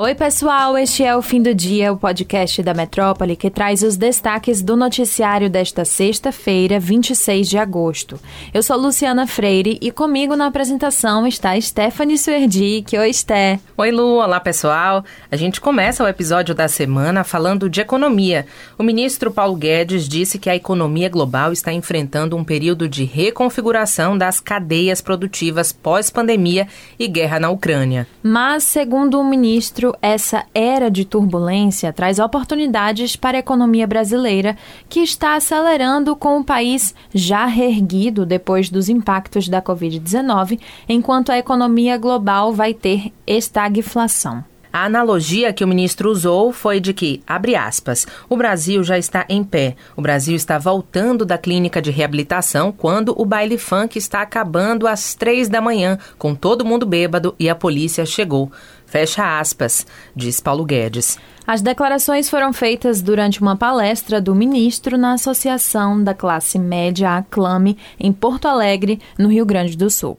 Oi, pessoal, este é o Fim do Dia, o podcast da Metrópole que traz os destaques do noticiário desta sexta-feira, 26 de agosto. Eu sou Luciana Freire e comigo na apresentação está Stephanie Suerdic. Oi, Sté. Oi, Lu. Olá, pessoal. A gente começa o episódio da semana falando de economia. O ministro Paulo Guedes disse que a economia global está enfrentando um período de reconfiguração das cadeias produtivas pós-pandemia e guerra na Ucrânia. Mas, segundo o ministro, essa era de turbulência traz oportunidades para a economia brasileira, que está acelerando com o país já reerguido depois dos impactos da Covid-19, enquanto a economia global vai ter estagflação. A analogia que o ministro usou foi de que, abre aspas, o Brasil já está em pé. O Brasil está voltando da clínica de reabilitação quando o baile funk está acabando às três da manhã, com todo mundo bêbado e a polícia chegou. Fecha aspas, diz Paulo Guedes. As declarações foram feitas durante uma palestra do ministro na Associação da Classe Média Aclame, em Porto Alegre, no Rio Grande do Sul.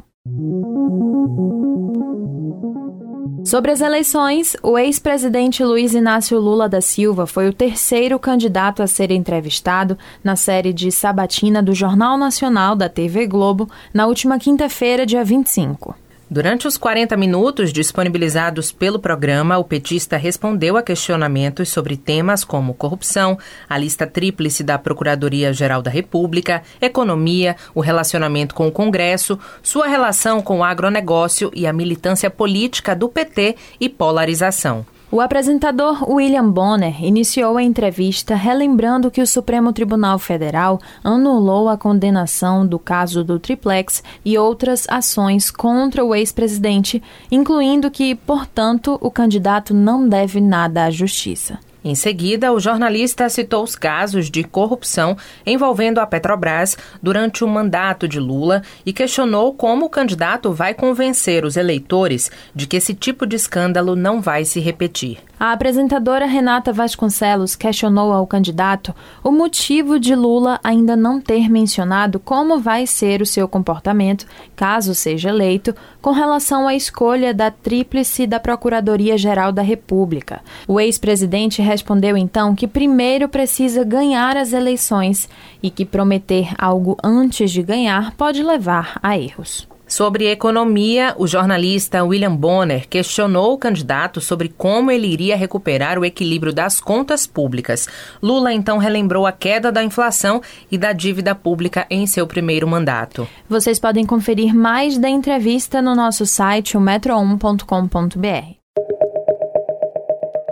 Sobre as eleições, o ex-presidente Luiz Inácio Lula da Silva foi o terceiro candidato a ser entrevistado na série de sabatina do Jornal Nacional da TV Globo na última quinta-feira, dia 25. Durante os 40 minutos disponibilizados pelo programa, o petista respondeu a questionamentos sobre temas como corrupção, a lista tríplice da Procuradoria-Geral da República, economia, o relacionamento com o Congresso, sua relação com o agronegócio e a militância política do PT e polarização. O apresentador William Bonner iniciou a entrevista relembrando que o Supremo Tribunal Federal anulou a condenação do caso do Triplex e outras ações contra o ex-presidente, incluindo que, portanto, o candidato não deve nada à justiça. Em seguida, o jornalista citou os casos de corrupção envolvendo a Petrobras durante o mandato de Lula e questionou como o candidato vai convencer os eleitores de que esse tipo de escândalo não vai se repetir. A apresentadora Renata Vasconcelos questionou ao candidato o motivo de Lula ainda não ter mencionado como vai ser o seu comportamento, caso seja eleito, com relação à escolha da tríplice da Procuradoria-Geral da República. O ex-presidente respondeu então que primeiro precisa ganhar as eleições e que prometer algo antes de ganhar pode levar a erros. Sobre economia, o jornalista William Bonner questionou o candidato sobre como ele iria recuperar o equilíbrio das contas públicas. Lula então relembrou a queda da inflação e da dívida pública em seu primeiro mandato. Vocês podem conferir mais da entrevista no nosso site, o metro1.com.br.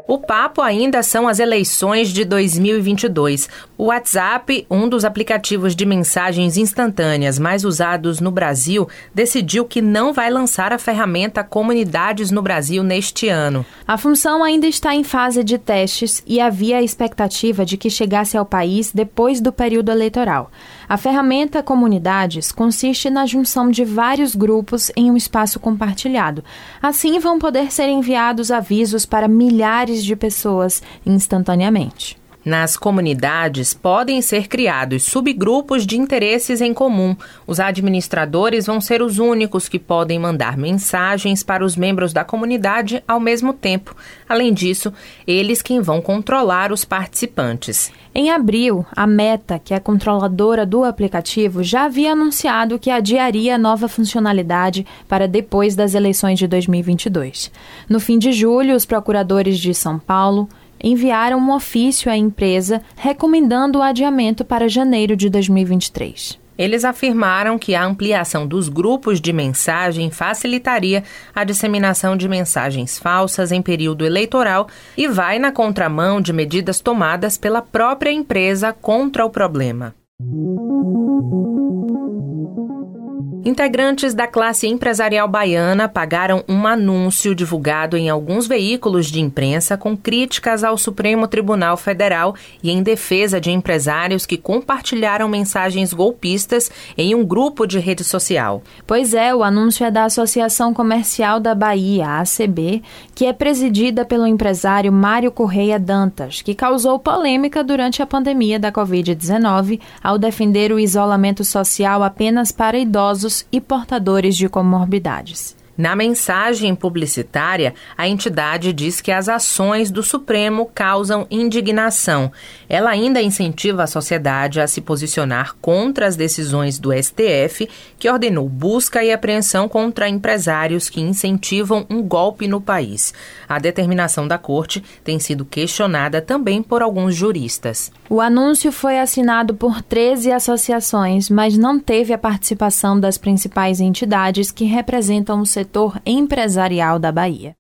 O papo ainda são as eleições de 2022. O WhatsApp, um dos aplicativos de mensagens instantâneas mais usados no Brasil, decidiu que não vai lançar a ferramenta Comunidades no Brasil neste ano. A função ainda está em fase de testes e havia a expectativa de que chegasse ao país depois do período eleitoral. A ferramenta Comunidades consiste na junção de vários grupos em um espaço compartilhado. Assim, vão poder ser enviados avisos para milhares de pessoas instantaneamente. Nas comunidades podem ser criados subgrupos de interesses em comum. Os administradores vão ser os únicos que podem mandar mensagens para os membros da comunidade ao mesmo tempo. Além disso, eles quem vão controlar os participantes. Em abril, a Meta, que é controladora do aplicativo, já havia anunciado que adiaria a nova funcionalidade para depois das eleições de 2022. No fim de julho, os procuradores de São Paulo, enviaram um ofício à empresa recomendando o adiamento para janeiro de 2023. Eles afirmaram que a ampliação dos grupos de mensagem facilitaria a disseminação de mensagens falsas em período eleitoral e vai na contramão de medidas tomadas pela própria empresa contra o problema. Integrantes da classe empresarial baiana pagaram um anúncio divulgado em alguns veículos de imprensa com críticas ao Supremo Tribunal Federal e em defesa de empresários que compartilharam mensagens golpistas em um grupo de rede social. Pois é, o anúncio é da Associação Comercial da Bahia, ACB, que é presidida pelo empresário Mário Correia Dantas, que causou polêmica durante a pandemia da Covid-19 ao defender o isolamento social apenas para e portadores de comorbidades. Na mensagem publicitária, a entidade diz que as ações do Supremo causam indignação. Ela ainda incentiva a sociedade a se posicionar contra as decisões do STF, que ordenou busca e apreensão contra empresários que incentivam um golpe no país. A determinação da corte tem sido questionada também por alguns juristas. O anúncio foi assinado por 13 associações, mas não teve a participação das principais entidades que representam o setor setor empresarial da Bahia.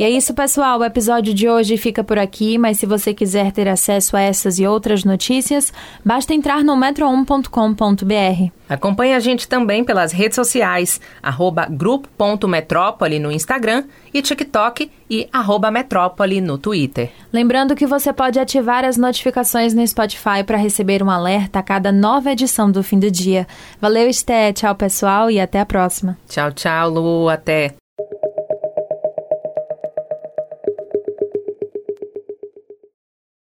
E é isso, pessoal. O episódio de hoje fica por aqui, mas se você quiser ter acesso a essas e outras notícias, basta entrar no metro1.com.br. Acompanhe a gente também pelas redes sociais, arroba grupo.metrópole no Instagram e TikTok e arroba metrópole no Twitter. Lembrando que você pode ativar as notificações no Spotify para receber um alerta a cada nova edição do fim do dia. Valeu, Esté. Tchau, pessoal, e até a próxima. Tchau, tchau, Lu. Até.